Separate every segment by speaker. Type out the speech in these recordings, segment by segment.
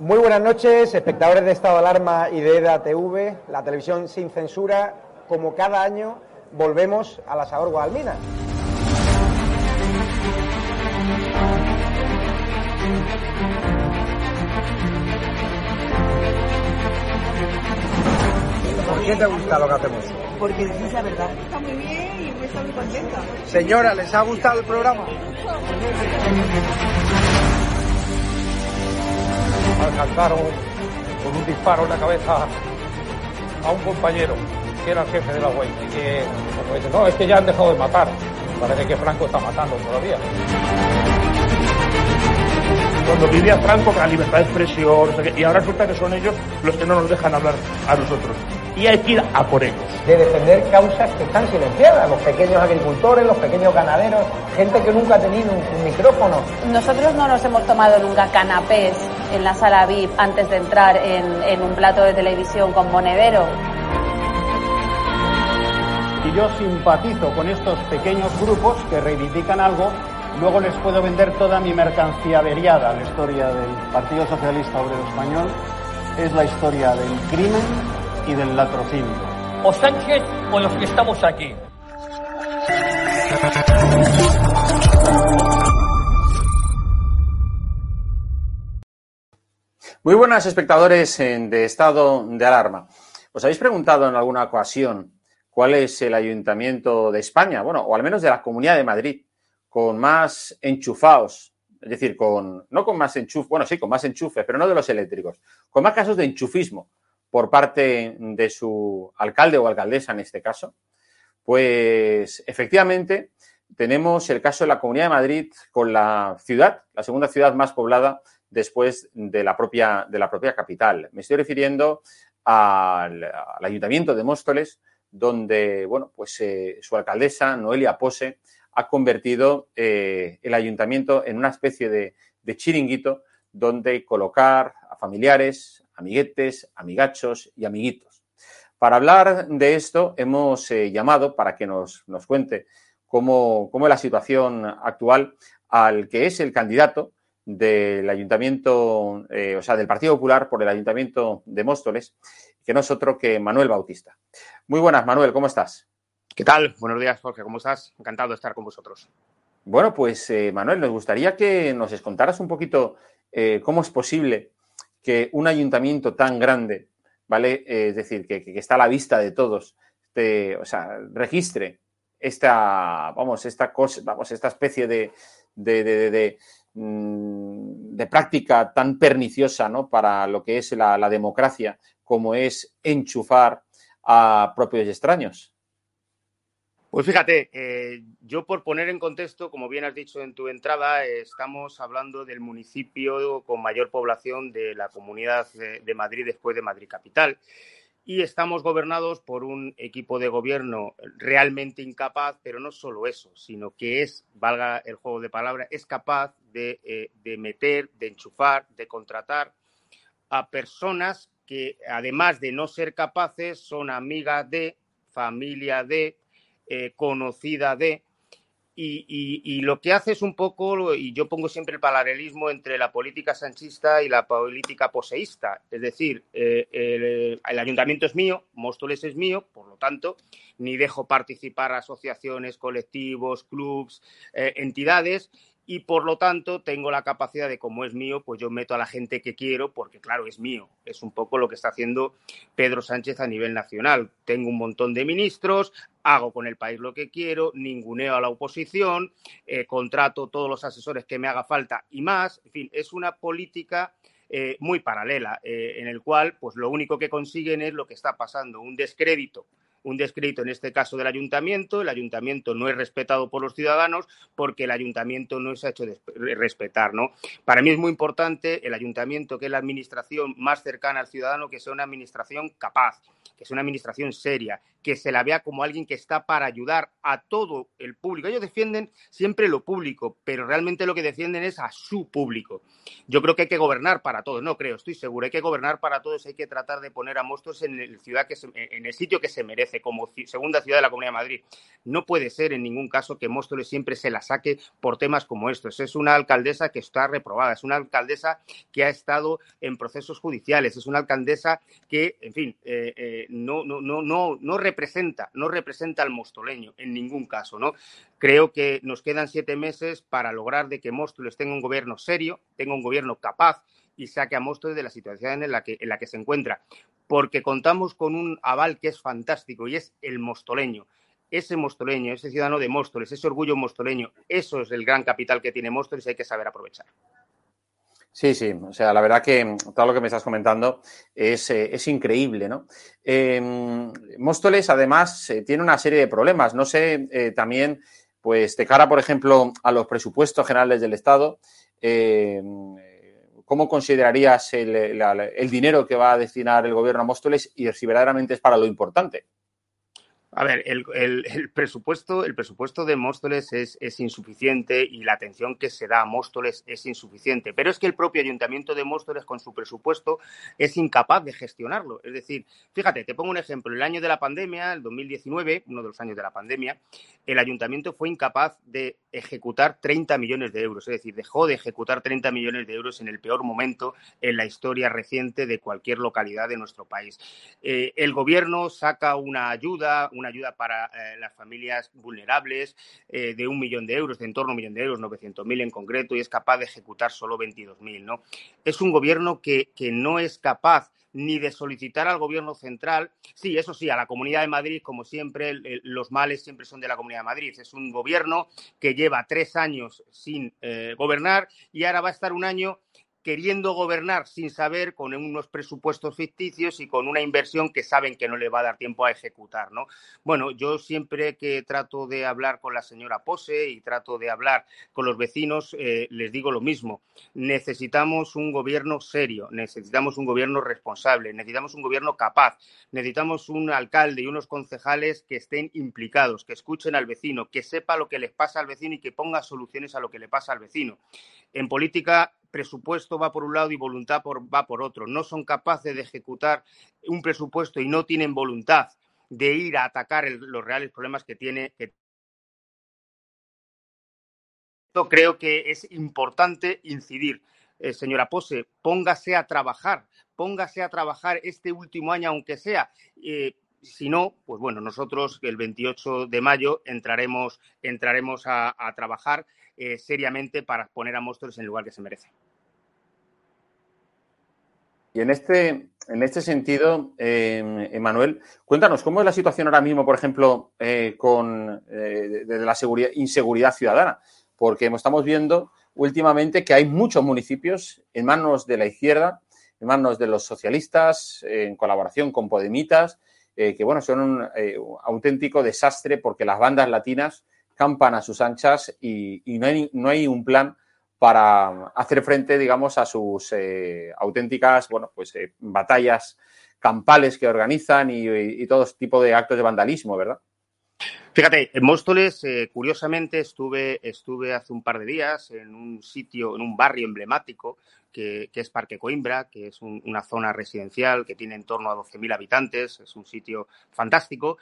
Speaker 1: Muy buenas noches, espectadores de Estado de Alarma y de EDA TV, la televisión sin censura. Como cada año, volvemos a la Sabor Guadalmina. ¿Por qué te gusta lo que hacemos?
Speaker 2: Porque es la verdad.
Speaker 3: Está muy bien está muy contenta.
Speaker 1: Señora, ¿les ha gustado el programa?
Speaker 4: alcanzaron con un disparo en la cabeza a un compañero que era el jefe de la UEI y que como dice, no, es que ya han dejado de matar. Parece que Franco está matando todavía.
Speaker 5: Cuando vivía Franco con la libertad de expresión, y ahora resulta que son ellos los que no nos dejan hablar a nosotros. Y hay que ir a por ellos.
Speaker 1: De defender causas que están silenciadas, los pequeños agricultores, los pequeños ganaderos, gente que nunca ha tenido un, un micrófono.
Speaker 6: Nosotros no nos hemos tomado nunca canapés en la sala VIP antes de entrar en, en un plato de televisión con monedero.
Speaker 7: Y yo simpatizo con estos pequeños grupos que reivindican algo, luego les puedo vender toda mi mercancía averiada. La historia del Partido Socialista Obrero Español es la historia del crimen y del latrocinio.
Speaker 8: O Sánchez o los que estamos aquí.
Speaker 9: Muy buenas espectadores en- de estado de alarma. ¿Os habéis preguntado en alguna ocasión cuál es el ayuntamiento de España, bueno, o al menos de la Comunidad de Madrid, con más enchufados, es decir, con no con más enchufe, bueno, sí, con más enchufes, pero no de los eléctricos, con más casos de enchufismo por parte de su alcalde o alcaldesa en este caso? Pues efectivamente tenemos el caso de la Comunidad de Madrid con la ciudad, la segunda ciudad más poblada después de la propia, de la propia capital. Me estoy refiriendo al, Ayuntamiento de Móstoles, donde bueno, pues, eh, su alcaldesa, Noelia Pose, ha convertido eh, el ayuntamiento en una especie de chiringuito donde colocar a familiares, amiguetes, amigachos y amiguitos. Para hablar de esto hemos eh, llamado para que nos, nos cuente cómo, cómo es la situación actual al que es el candidato del Ayuntamiento, eh, o sea, del Partido Popular por el Ayuntamiento de Móstoles, que no es otro que Manuel Bautista. Muy buenas, Manuel, ¿cómo estás?
Speaker 10: ¿Qué tal? Buenos días, Jorge, ¿cómo estás? Encantado de estar con vosotros.
Speaker 9: Bueno, pues eh, Manuel, nos gustaría que nos contaras un poquito cómo es posible que un ayuntamiento tan grande, ¿vale? Eh, es decir, que, está a la vista de todos, te, o sea, registre esta, vamos, esta cosa, vamos, esta especie de, de, de, de mm, de práctica tan perniciosa ¿no? para lo que es la, la, democracia como es enchufar a propios extraños?
Speaker 10: Pues fíjate, eh, yo por poner en contexto, como bien has dicho en tu entrada, estamos hablando del municipio con mayor población de la comunidad de, de Madrid después de Madrid Capital. Y estamos gobernados por un equipo de gobierno realmente incapaz, pero no solo eso, sino que es, valga el juego de palabras, es capaz de, eh, de meter, de enchufar, de contratar a personas que, además de no ser capaces, son amigas de, familia de, eh, conocida de, y, y, lo que hace es un poco, y yo pongo siempre el paralelismo entre la política sanchista y la política poseísta. Es decir, eh, el, ayuntamiento es mío, Móstoles es mío, por lo tanto, ni dejo participar asociaciones, colectivos, clubs, eh, entidades, y por lo tanto tengo la capacidad de, como es mío, pues yo meto a la gente que quiero, porque claro, es mío. Es un poco lo que está haciendo Pedro Sánchez a nivel nacional. Tengo un montón de ministros, hago con el país lo que quiero, ninguneo a la oposición, eh, contrato todos los asesores que me haga falta y más. En fin, es una política eh, muy paralela, eh, en el cual pues lo único que consiguen es lo que está pasando, un descrédito un descrédito en este caso del ayuntamiento. El ayuntamiento no es respetado por los ciudadanos porque el ayuntamiento no se ha hecho respetar. ¿no? Para mí es muy importante el ayuntamiento, que es la administración más cercana al ciudadano, que sea una administración capaz, que sea una administración seria, que se la vea como alguien que está para ayudar a todo el público. Ellos defienden siempre lo público, pero realmente lo que defienden es a su público. Yo creo que hay que gobernar para todos, no creo, estoy seguro, hay que gobernar para todos, hay que tratar de poner a Mostos en el, ciudad que en el sitio que se merece como segunda ciudad de la Comunidad de Madrid. No puede ser en ningún caso que Móstoles siempre se la saque por temas como estos. Es una alcaldesa que está reprobada, es una alcaldesa que ha estado en procesos judiciales, es una alcaldesa que, en fin, eh, eh, no, no, no, no, no representa, no representa al mostoleño en ningún caso, ¿no? Creo que nos quedan siete meses para lograr de que Móstoles tenga un gobierno serio, tenga un gobierno capaz y saque a Móstoles de la situación en la que, en la que se encuentra, porque contamos con un aval que es fantástico y es el mostoleño ese mostoleño, ese ciudadano de Móstoles, ese orgullo mostoleño, eso es el gran capital que tiene Móstoles y hay que saber aprovechar.
Speaker 9: Sí, sí, o sea, la verdad que todo lo que me estás comentando es, eh, increíble, ¿no? Em, Móstoles, además, eh, tiene una serie de problemas. No sé, eh, también, pues, de cara, por ejemplo, a los presupuestos generales del Estado, em, ¿cómo considerarías el, el, dinero que va a destinar el gobierno a Móstoles y si verdaderamente es para lo importante?
Speaker 10: A ver, el, presupuesto, el presupuesto de Móstoles es, insuficiente y la atención que se da a Móstoles es insuficiente. Pero es que el propio Ayuntamiento de Móstoles, con su presupuesto, es incapaz de gestionarlo. Es decir, fíjate, te pongo un ejemplo. El año de la pandemia, el 2019, uno de los años de la pandemia, el Ayuntamiento fue incapaz de ejecutar 30 millones de euros. Es decir, dejó de ejecutar 30 millones de euros en el peor momento en la historia reciente de cualquier localidad de nuestro país. Eh, el Gobierno saca una ayuda una ayuda para eh, las familias vulnerables eh, de un millón de euros, de en torno a un millón de euros, 900.000 en concreto, y es capaz de ejecutar solo 22.000. ¿no? Es un gobierno que, que no es capaz ni de solicitar al gobierno central. Sí, eso sí, a la Comunidad de Madrid, como siempre, los males siempre son de la Comunidad de Madrid. Es un gobierno que lleva tres años sin eh, gobernar y ahora va a estar un año queriendo gobernar sin saber, con unos presupuestos ficticios y con una inversión que saben que no le va a dar tiempo a ejecutar, ¿no? Bueno, yo siempre que trato de hablar con la señora Pose y trato de hablar con los vecinos, eh, les digo lo mismo. Necesitamos un gobierno serio, necesitamos un gobierno responsable, necesitamos un gobierno capaz, necesitamos un alcalde y unos concejales que estén implicados, que escuchen al vecino, que sepa lo que les pasa al vecino y que ponga soluciones a lo que le pasa al vecino. En política presupuesto va por un lado y voluntad va por otro. No son capaces de ejecutar un presupuesto y no tienen voluntad de ir a atacar los reales problemas que tiene. Que... Creo que es importante incidir. Eh, señora Pose, póngase a trabajar, póngase a trabajar este último año, aunque sea. Eh, si no, pues bueno, nosotros el 28 de mayo entraremos, entraremos a, trabajar eh, seriamente para poner a Móstoles en el lugar que se merece.
Speaker 9: Y en este, en este sentido, eh, Emanuel, cuéntanos, ¿cómo es la situación ahora mismo, por ejemplo, eh, con de, la seguridad, inseguridad ciudadana? Porque estamos viendo últimamente que hay muchos municipios en manos de la izquierda, en manos de los socialistas, en colaboración con Podemitas, eh, que bueno, son un eh, auténtico desastre porque las bandas latinas campan a sus anchas y, no, hay, no, hay, un plan para hacer frente, digamos, a sus eh, auténticas, bueno, pues batallas campales que organizan y, y, todo tipo de actos de vandalismo, ¿verdad?
Speaker 10: Fíjate, en Móstoles, curiosamente, estuve, estuve hace un par de días en un sitio, en un barrio emblemático que, es Parque Coimbra, que es una zona residencial que tiene en torno a 12.000 habitantes, es un sitio fantástico.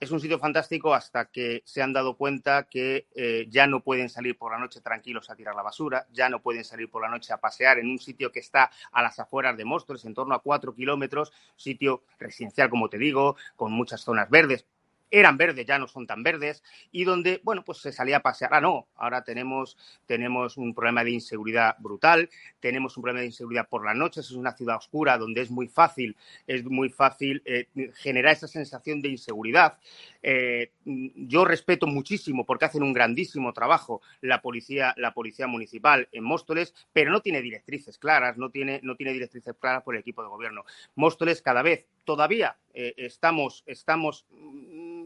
Speaker 10: Es un sitio fantástico hasta que se han dado cuenta que eh, ya no pueden salir por la noche tranquilos a tirar la basura, ya no pueden salir por la noche a pasear en un sitio que está a las afueras de Móstoles, en torno a cuatro kilómetros, sitio residencial, como te digo, con muchas zonas verdes, eran verdes, ya no son tan verdes, y donde, bueno, pues se salía a pasear. Ah, no, ahora tenemos, tenemos un problema de inseguridad brutal, tenemos un problema de inseguridad por las noches, es una ciudad oscura donde es muy fácil, es muy fácil eh, generar esa sensación de inseguridad. Eh, yo respeto muchísimo porque hacen un grandísimo trabajo la policía, la policía municipal en Móstoles, pero no tiene directrices claras, no tiene, no tiene directrices claras por el equipo de gobierno. Móstoles cada vez todavía eh, estamos, estamos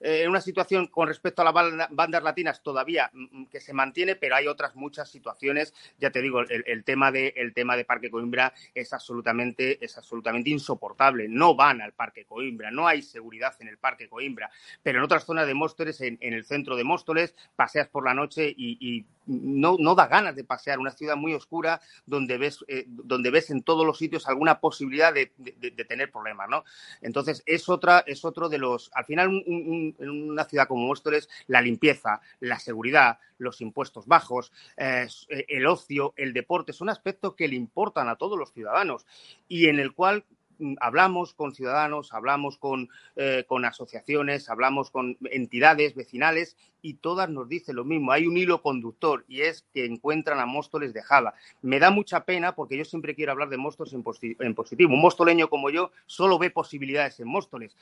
Speaker 10: eh, en una situación con respecto a las bandas latinas todavía mm, mm, que se mantiene, pero hay otras muchas situaciones. Ya te digo, el, tema, de, el tema de Parque Coimbra es absolutamente, es absolutamente insoportable. No van al Parque Coimbra, no hay seguridad en el Parque Coimbra, pero en otras zonas de Móstoles, en, el centro de Móstoles, paseas por la noche y no, no da ganas de pasear, una ciudad muy oscura donde ves, eh, donde ves en todos los sitios alguna posibilidad de, tener problemas, ¿no? Entonces, es, otra, es otro de los... Al final, en una ciudad como Móstoles, la limpieza, la seguridad, los impuestos bajos, eh, el ocio, el deporte, son aspectos que le importan a todos los ciudadanos y en el cual Mm, hablamos con ciudadanos, hablamos con, eh, con, asociaciones, hablamos con entidades vecinales y todas nos dicen lo mismo. Hay un hilo conductor y es que encuentran a Móstoles de Java. Me da mucha pena porque yo siempre quiero hablar de Móstoles en, positivo. Un mostoleño como yo solo ve posibilidades en Móstoles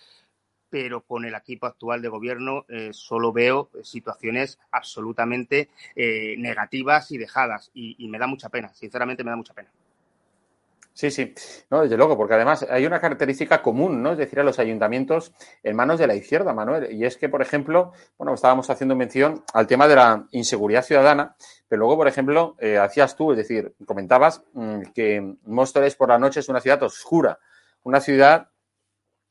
Speaker 10: pero con el equipo actual de gobierno eh, solo veo situaciones absolutamente eh, negativas y dejadas. y, me da mucha pena, sinceramente me da mucha pena.
Speaker 9: Sí, sí, no, desde luego, porque además hay una característica común, ¿no? Es decir, a los ayuntamientos en manos de la izquierda, Manuel. Y es que, por ejemplo, bueno, estábamos haciendo mención al tema de la inseguridad ciudadana, pero luego, por ejemplo, eh, hacías tú, es decir, comentabas mm, que Móstoles por la noche es una ciudad oscura, una ciudad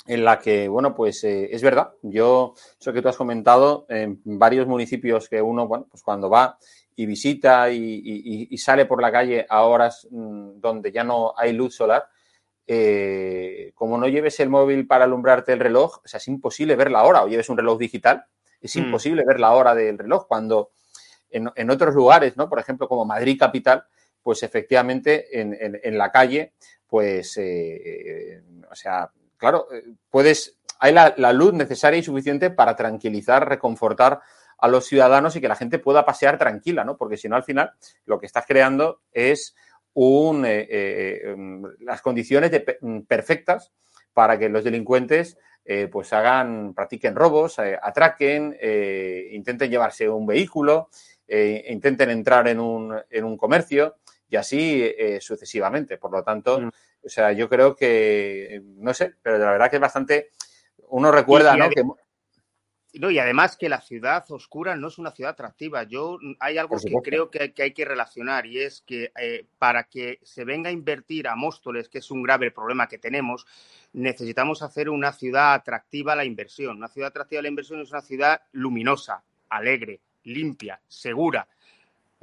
Speaker 9: en la que, bueno, pues eh, es verdad, yo, eso que tú has comentado, en varios municipios que uno, bueno, pues cuando va y visita y, sale por la calle a horas mm, donde ya no hay luz solar, eh, como no lleves el móvil para alumbrarte el reloj, o sea, es imposible ver la hora, o lleves un reloj digital, es mm. imposible ver la hora del reloj, cuando en, otros lugares, ¿no? Por ejemplo, como Madrid capital, pues efectivamente en, la calle, pues, eh, o sea, claro, eh, puedes, hay la, luz necesaria y suficiente para tranquilizar, reconfortar a los ciudadanos y que la gente pueda pasear tranquila, ¿no? Porque si no, al final, lo que estás creando es un, eh, eh, em, las condiciones mm, perfectas para que los delincuentes eh, pues hagan, practiquen robos, atraquen, intenten llevarse un vehículo, intenten entrar en un, en un comercio y así sucesivamente. Por lo tanto, mm. O sea, yo creo que, no sé, pero la verdad que es bastante, uno recuerda, ¿no? Que,
Speaker 10: no, y además que la ciudad oscura no es una ciudad atractiva. Yo mm, hay algo que creo que, hay que relacionar y es que eh, para que se venga a invertir a Móstoles, que es un grave problema que tenemos, necesitamos hacer una ciudad atractiva a la inversión. Una ciudad atractiva a la inversión es una ciudad luminosa, alegre, limpia, segura.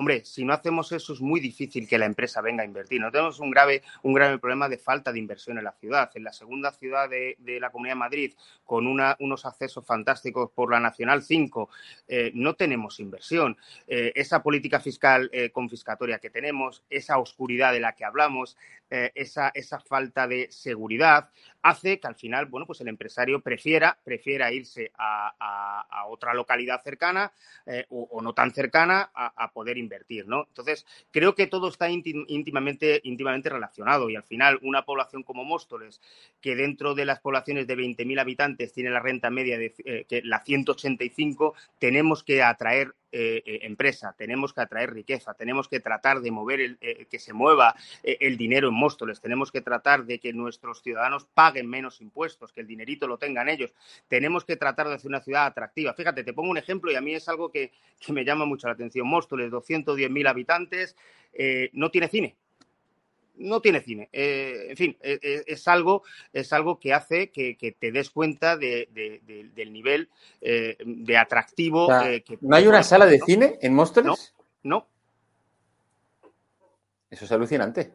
Speaker 10: Hombre, si no hacemos eso es muy difícil que la empresa venga a invertir. No tenemos un grave, un grave problema de falta de inversión en la ciudad. En la segunda ciudad de, la Comunidad de Madrid, con unos accesos fantásticos por la Nacional 5, eh, no tenemos inversión. Eh, esa política fiscal eh, confiscatoria que tenemos, esa oscuridad de la que hablamos, esa, esa falta de seguridad, hace que al final, bueno, pues el empresario prefiera, prefiera irse a, otra localidad cercana o, no tan cercana a, poder invertir, ¿no? Entonces, creo que todo está íntimamente, íntimamente relacionado y al final una población como Móstoles, que dentro de las poblaciones de 20.000 habitantes tiene la renta media de eh, la 185, tenemos que atraer eh, eh, empresa, tenemos que atraer riqueza, tenemos que tratar de mover, el, que se mueva el dinero en Móstoles, tenemos que tratar de que nuestros ciudadanos paguen menos impuestos, que el dinerito lo tengan ellos, tenemos que tratar de hacer una ciudad atractiva. Fíjate, te pongo un ejemplo y a mí es algo que, que me llama mucho la atención. Móstoles, 210.000 habitantes, no tiene cine no tiene cine. Eh, en fin, e, e, es, algo, es algo que hace que, te des cuenta del nivel eh, de atractivo. que,
Speaker 9: ¿No hay una sala de cine en Móstoles?
Speaker 10: No,
Speaker 9: Eso es alucinante.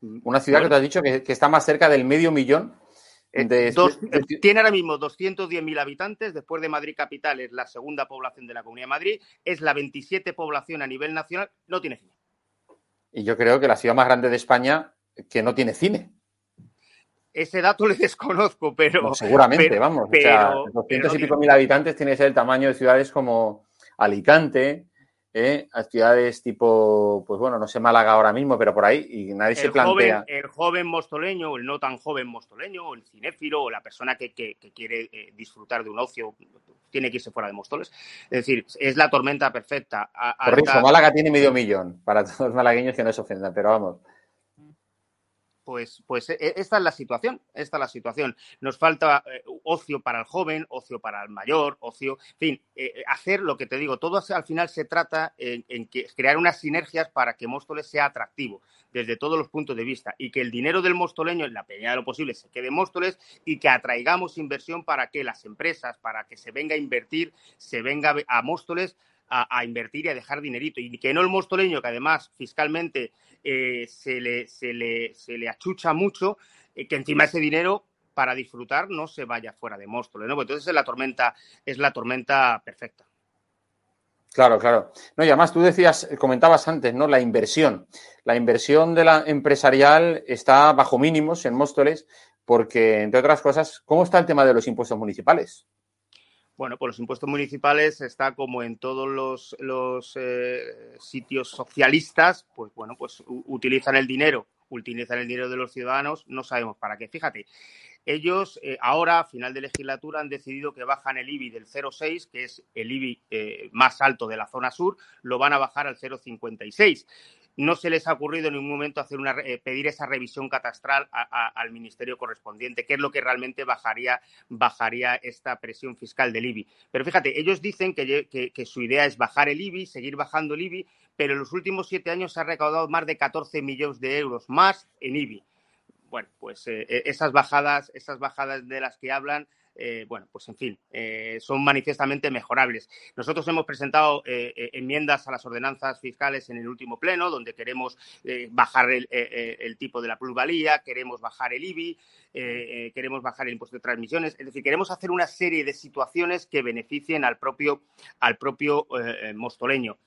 Speaker 9: Mm, una ciudad que te has dicho que, está más cerca del medio millón.
Speaker 10: Eh, tiene ahora mismo 210.000 habitantes, después de Madrid Capital es la segunda población de la Comunidad de Madrid, es la 27 población a nivel nacional, no tiene cine.
Speaker 9: Y yo creo que la ciudad más grande de España que no tiene cine.
Speaker 10: Ese dato le desconozco, pero.
Speaker 9: seguramente, vamos. o sea, 200 y pico mil habitantes tiene que ser el tamaño de ciudades como Alicante, ¿eh? ciudades tipo, pues bueno, no sé Málaga ahora mismo, pero por ahí, y nadie se plantea.
Speaker 10: el joven mostoleño, o el no tan joven mostoleño, o el cinéfilo, o la persona que, quiere eh, disfrutar de un ocio, tiene que irse fuera de Móstoles. Es decir, es la tormenta perfecta.
Speaker 9: por eso, Málaga tiene medio millón, para todos los malagueños que no se ofendan, pero vamos
Speaker 10: pues, pues e, esta es la situación, esta es la situación. Nos falta eh, ocio para el joven, ocio para el mayor, ocio, en fin, eh, eh, hacer lo que te digo, todo al final se trata en, crear unas sinergias para que Móstoles sea atractivo desde todos los puntos de vista y que el dinero del mostoleño, en la medida de lo posible, se quede en Móstoles y que atraigamos inversión para que las empresas, para que se venga a invertir, se venga a Móstoles a, invertir y a dejar dinerito. Y que no el mostoleño, que además fiscalmente eh, se, le, se, le, se, le, achucha mucho, eh, que encima ese dinero para disfrutar no se vaya fuera de Móstoles, ¿no? Pues entonces es la tormenta, es la tormenta perfecta.
Speaker 9: Claro, claro. No, y además tú decías, comentabas antes, ¿no? La inversión. La inversión de la empresarial está bajo mínimos en Móstoles porque, entre otras cosas, ¿cómo está el tema de los impuestos municipales?
Speaker 10: Bueno, pues los impuestos municipales está como en todos los, eh, sitios socialistas, pues bueno, pues utilizan el dinero, utilizan el dinero de los ciudadanos, no sabemos para qué. Fíjate, ellos eh, ahora, a final de legislatura, han decidido que bajan el IBI del 0,6, que es el IBI eh, más alto de la zona sur, lo van a bajar al 0,56 no se les ha ocurrido en ningún momento hacer una, eh, pedir esa revisión catastral al ministerio correspondiente, que es lo que realmente bajaría, bajaría esta presión fiscal del IBI. Pero fíjate, ellos dicen que, que, su idea es bajar el IBI, seguir bajando el IBI, pero en los últimos siete años se ha recaudado más de 14 millones de euros más en IBI bueno, pues eh, e-, esas bajadas, esas bajadas de las que hablan, eh, bueno, pues en fin, eh, son manifiestamente mejorables. Nosotros hemos presentado enmiendas a las ordenanzas fiscales en el último pleno, donde queremos bajar el, tipo de la plusvalía, queremos bajar el IBI, queremos bajar el impuesto de transmisiones, es decir, queremos hacer una serie de situaciones que beneficien al propio, al propio mostoleño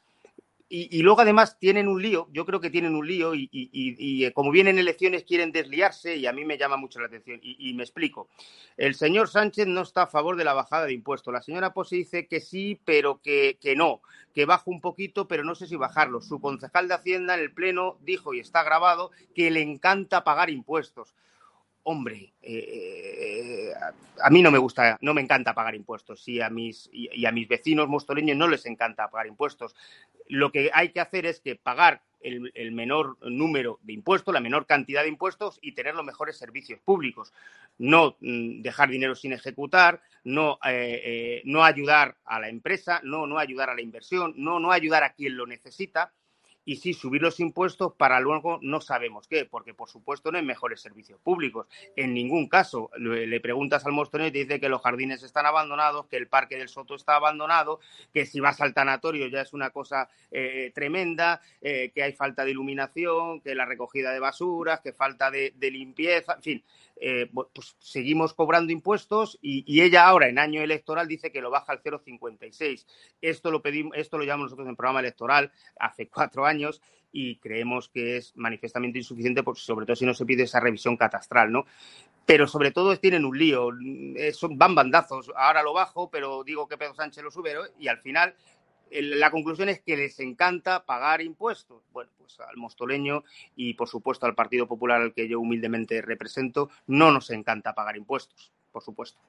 Speaker 10: y, luego además tienen un lío, yo creo que tienen un lío y, eh, como vienen elecciones quieren desliarse y a mí me llama mucho la atención y, me explico. El señor Sánchez no está a favor de la bajada de impuestos. La señora Pose dice que sí, pero que, que no, que baja un poquito, pero no sé si bajarlo. Su concejal de Hacienda en el Pleno dijo, y está grabado, que le encanta pagar impuestos hombre, eh, a mí no me gusta, no me encanta pagar impuestos y a mis, y, a mis vecinos mostoleños no les encanta pagar impuestos. Lo que hay que hacer es que pagar el, menor número de impuestos, la menor cantidad de impuestos y tener los mejores servicios públicos. No mm, dejar dinero sin ejecutar, no, eh, eh, no ayudar a la empresa, no, no ayudar a la inversión, no, no ayudar a quien lo necesita y sí subir los impuestos para luego no sabemos qué, porque por supuesto no hay mejores servicios públicos. En ningún caso le, preguntas al mostonero y te dice que los jardines están abandonados, que el parque del Soto está abandonado, que si vas al tanatorio ya es una cosa eh, tremenda, eh, que hay falta de iluminación, que la recogida de basuras, que falta de, de limpieza, en fin. Eh, pues seguimos cobrando impuestos y, ella ahora en año electoral dice que lo baja al 0,56. Esto lo pedimos, esto lo llamamos nosotros en programa electoral hace cuatro años y creemos que es manifiestamente insuficiente, sobre todo si no se pide esa revisión catastral, ¿no? Pero sobre todo tienen un lío, van bandazos. Ahora lo bajo, pero digo que Pedro Sánchez lo sube y al final la conclusión es que les encanta pagar impuestos. Bueno, pues al mostoleño y por supuesto al Partido Popular al que yo humildemente represento, no nos encanta pagar impuestos, por supuesto.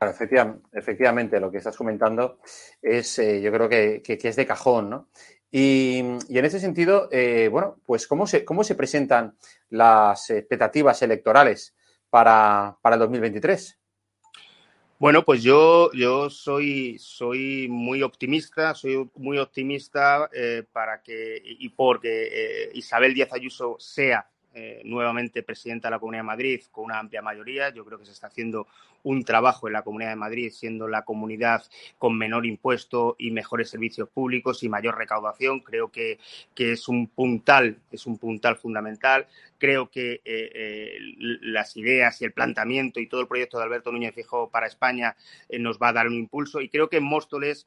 Speaker 9: Efectivamente, lo que estás comentando es, eh, yo creo que, es de cajón, ¿no? Y, en ese sentido, eh, bueno, pues ¿cómo se, ¿cómo se presentan las expectativas electorales para, para el 2023?
Speaker 10: Bueno, pues yo, yo soy, soy muy optimista, soy muy optimista eh, para que y porque eh, Isabel Díaz Ayuso sea eh, nuevamente presidenta de la Comunidad de Madrid con una amplia mayoría. Yo creo que se está haciendo un trabajo en la Comunidad de Madrid, siendo la comunidad con menor impuesto y mejores servicios públicos y mayor recaudación. Creo que, que es un puntal, es un puntal fundamental. Creo que eh, eh, las ideas y el planteamiento y todo el proyecto de Alberto Núñez Fijó para España nos va a dar un impulso y creo que en Móstoles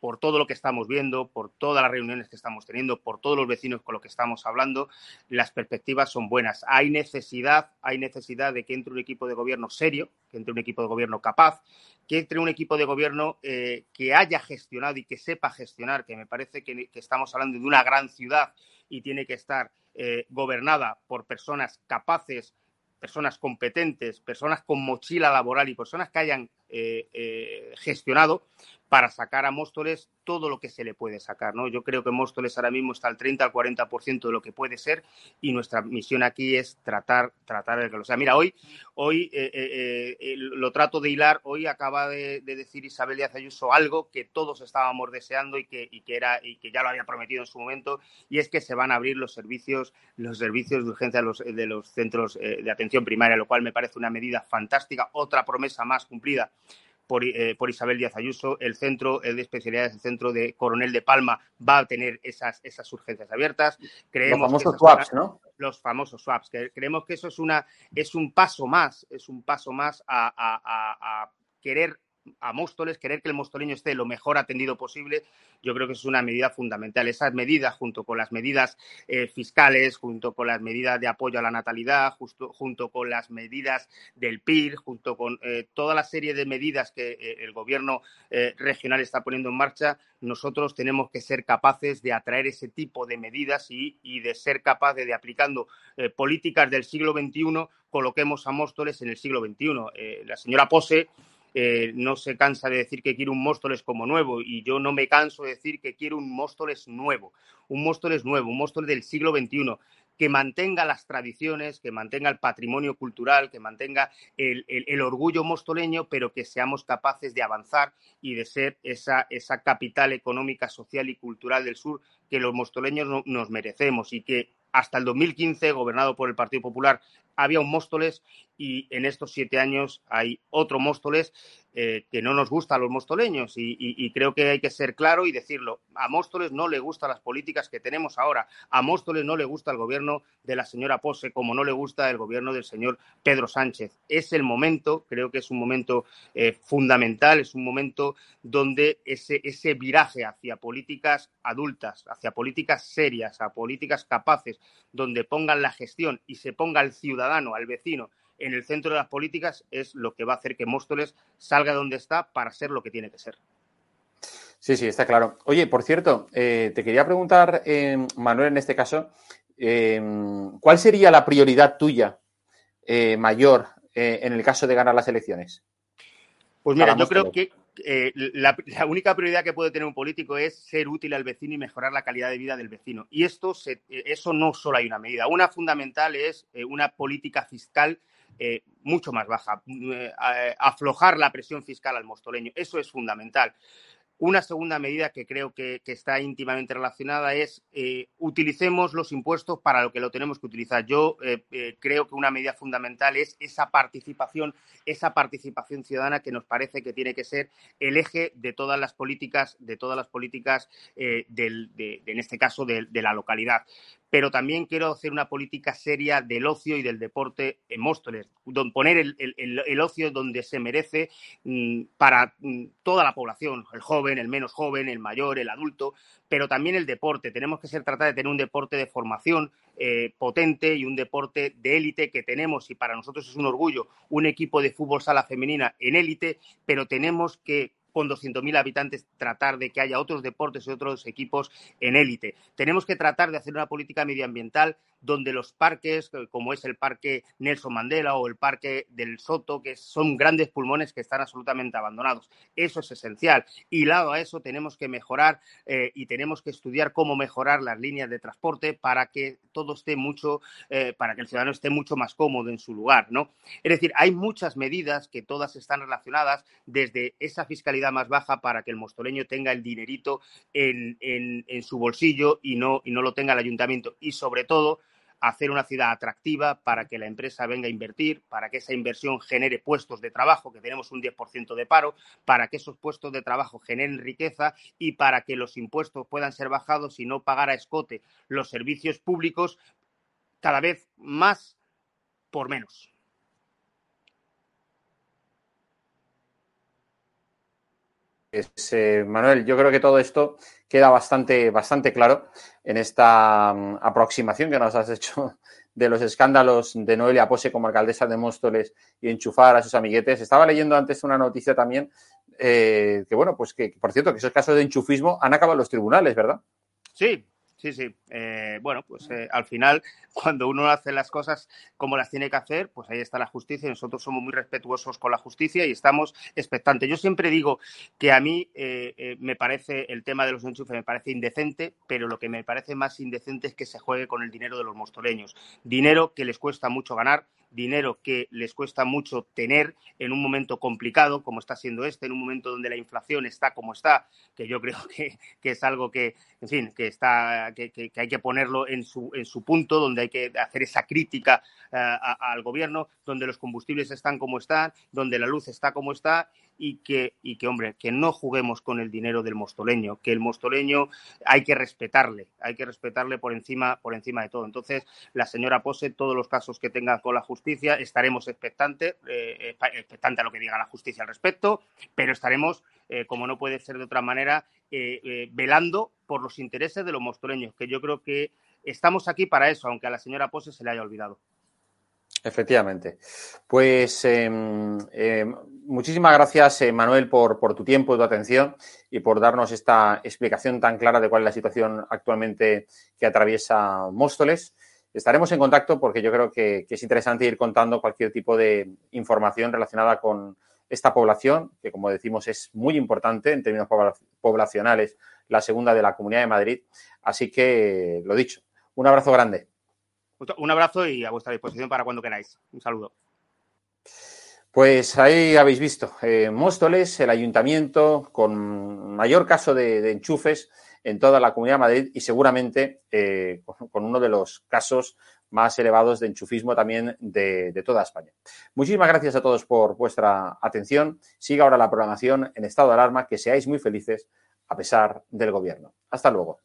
Speaker 10: por todo lo que estamos viendo, por todas las reuniones que estamos teniendo, por todos los vecinos con los que estamos hablando, las perspectivas son buenas. Hay necesidad, hay necesidad de que entre un equipo de gobierno serio, que entre un equipo de gobierno capaz, que entre un equipo de gobierno eh, que haya gestionado y que sepa gestionar, que me parece que, estamos hablando de una gran ciudad y tiene que estar eh, gobernada por personas capaces personas competentes, personas con mochila laboral y personas que hayan eh, gestionado para sacar a Móstoles todo lo que se le puede sacar. ¿no? Yo creo que Móstoles ahora mismo está al 30 al 40% de lo que puede ser y nuestra misión aquí es tratar, tratar de que lo sea. Mira, hoy, hoy eh, eh, eh, lo trato de hilar, hoy acaba de, decir Isabel Díaz Ayuso algo que todos estábamos deseando y que, que, era, y que ya lo había prometido en su momento, y es que se van a abrir los servicios, los servicios de urgencia los, de los centros de atención primaria, lo cual me parece una medida fantástica, otra promesa más cumplida por, eh, por Isabel Díaz Ayuso. El centro de especialidades, el centro de Coronel de Palma, va a tener esas, esas urgencias abiertas.
Speaker 9: Creemos los famosos swaps, ¿no?
Speaker 10: Los famosos swaps. creemos que eso es, una, es un paso más, es un paso más a, a, a querer a Móstoles, querer que el mostoleño esté lo mejor atendido posible, yo creo que es una medida fundamental. Esas medidas, junto con las medidas eh, fiscales, junto con las medidas de apoyo a la natalidad, justo, junto con las medidas del PIR, junto con eh, toda la serie de medidas que eh, el gobierno regional está poniendo en marcha, nosotros tenemos que ser capaces de atraer ese tipo de medidas y, de ser capaces de, aplicando políticas del siglo XXI, coloquemos a Móstoles en el siglo XXI. la señora Pose eh, no se cansa de decir que quiere un Móstoles como nuevo y yo no me canso de decir que quiero un Móstoles nuevo, un Móstoles nuevo, un Móstoles del siglo XXI que mantenga las tradiciones, que mantenga el patrimonio cultural, que mantenga el, orgullo mostoleño, pero que seamos capaces de avanzar y de ser esa, esa capital económica, social y cultural del sur que los mostoleños nos merecemos y que hasta el 2015, gobernado por el Partido Popular, había un Móstoles y en estos siete años hay otro Móstoles eh, que no nos gusta a los mostoleños y, creo que hay que ser claro y decirlo. A Móstoles no le gustan las políticas que tenemos ahora. A Móstoles no le gusta el gobierno de la señora Pose como no le gusta el gobierno del señor Pedro Sánchez. Es el momento, creo que es un momento eh, fundamental, es un momento donde ese, viraje hacia políticas adultas, hacia políticas serias, a políticas capaces, donde pongan la gestión y se ponga al ciudadano, al vecino, en el centro de las políticas es lo que va a hacer que Móstoles salga de donde está para ser lo que tiene que ser.
Speaker 9: Sí, sí, está claro. Oye, por cierto, eh, te quería preguntar, eh, Manuel, en este caso, eh, ¿cuál sería la prioridad tuya mayor en el caso de ganar las elecciones?
Speaker 10: Pues mira, yo creo que la, única prioridad que puede tener un político es ser útil al vecino y mejorar la calidad de vida del vecino. Y esto, eso no solo hay una medida. Una fundamental es una política fiscal eh, mucho más baja, eh, aflojar la presión fiscal al mostoleño. Eso es fundamental. Una segunda medida que creo que, está íntimamente relacionada es eh, utilicemos los impuestos para lo que lo tenemos que utilizar. Yo eh, eh, creo que una medida fundamental es esa participación, esa participación ciudadana que nos parece que tiene que ser el eje de todas las políticas, de todas las políticas en este caso de, la localidad pero también quiero hacer una política seria del ocio y del deporte en Móstoles, poner el, ocio donde se merece mm, para mm, toda la población, el joven, el menos joven, el mayor, el adulto, pero también el deporte. Tenemos que ser tratar de tener un deporte de formación eh, potente y un deporte de élite que tenemos, y para nosotros es un orgullo, un equipo de fútbol sala femenina en élite, pero tenemos que con 200.000 habitantes tratar de que haya otros deportes y otros equipos en élite. Tenemos que tratar de hacer una política medioambiental donde los parques, eh, como es el Parque Nelson Mandela o el Parque del Soto, que son grandes pulmones que están absolutamente abandonados. Eso es esencial. Y lado a eso tenemos que mejorar eh, y tenemos que estudiar cómo mejorar las líneas de transporte para que todo esté mucho, eh, para que el ciudadano esté mucho más cómodo en su lugar, ¿no? Es decir, hay muchas medidas que todas están relacionadas desde esa fiscalidad más baja para que el mostoleño tenga el dinerito en, en su bolsillo y no, y no lo tenga el ayuntamiento. Y sobre todo, hacer una ciudad atractiva para que la empresa venga a invertir, para que esa inversión genere puestos de trabajo, que tenemos un 10% de paro, para que esos puestos de trabajo generen riqueza y para que los impuestos puedan ser bajados y no pagar a escote los servicios públicos cada vez más por menos.
Speaker 9: Eh, Manuel, yo creo que todo esto queda bastante, bastante claro en esta mm, aproximación que nos has hecho de los escándalos de Noelia Pose como alcaldesa de Móstoles y enchufar a sus amiguetes. Estaba leyendo antes una noticia también eh, que, bueno, pues que, por cierto, que esos casos de enchufismo han acabado en los tribunales, ¿verdad?
Speaker 10: Sí, Sí, sí. Eh, bueno, pues eh, al final, cuando uno hace las cosas como las tiene que hacer, pues ahí está la justicia y nosotros somos muy respetuosos con la justicia y estamos expectantes. Yo siempre digo que a mí eh, me parece el tema de los enchufes, me parece indecente, pero lo que me parece más indecente es que se juegue con el dinero de los mostoleños. Dinero que les cuesta mucho ganar, dinero que les cuesta mucho tener en un momento complicado como está siendo este, en un momento donde la inflación está como está, que yo creo que, es algo que, en fin, que, está, que, hay que ponerlo en su, en su punto, donde hay que hacer esa crítica eh, al gobierno, donde los combustibles están como están, donde la luz está como está y que, y que, hombre, que no juguemos con el dinero del mostoleño, que el mostoleño hay que respetarle, hay que respetarle por encima, por encima de todo. Entonces, la señora Pose, todos los casos que tenga con la justicia, estaremos expectantes, eh, expectantes a lo que diga la justicia al respecto, pero estaremos, eh, como no puede ser de otra manera, eh, velando por los intereses de los mostoleños, que yo creo que estamos aquí para eso, aunque a la señora Pose se le haya olvidado.
Speaker 9: Efectivamente. Pues em, em, muchísimas gracias, eh, Manuel, por, tu tiempo tu atención y por darnos esta explicación tan clara de cuál es la situación actualmente que atraviesa Móstoles. Estaremos en contacto porque yo creo que, que es interesante ir contando cualquier tipo de información relacionada con esta población, que como decimos es muy importante en términos poblacionales, la segunda de la Comunidad de Madrid. Así que, lo dicho, un abrazo grande.
Speaker 10: Un abrazo y a vuestra disposición para cuando queráis. Un saludo.
Speaker 9: Pues ahí habéis visto, eh, Móstoles, el ayuntamiento con mayor caso de, enchufes en toda la Comunidad de Madrid y seguramente eh, con, uno de los casos más elevados de enchufismo también de, de, toda España. Muchísimas gracias a todos por vuestra atención. Siga ahora la programación en estado de alarma, que seáis muy felices a pesar del gobierno. Hasta luego.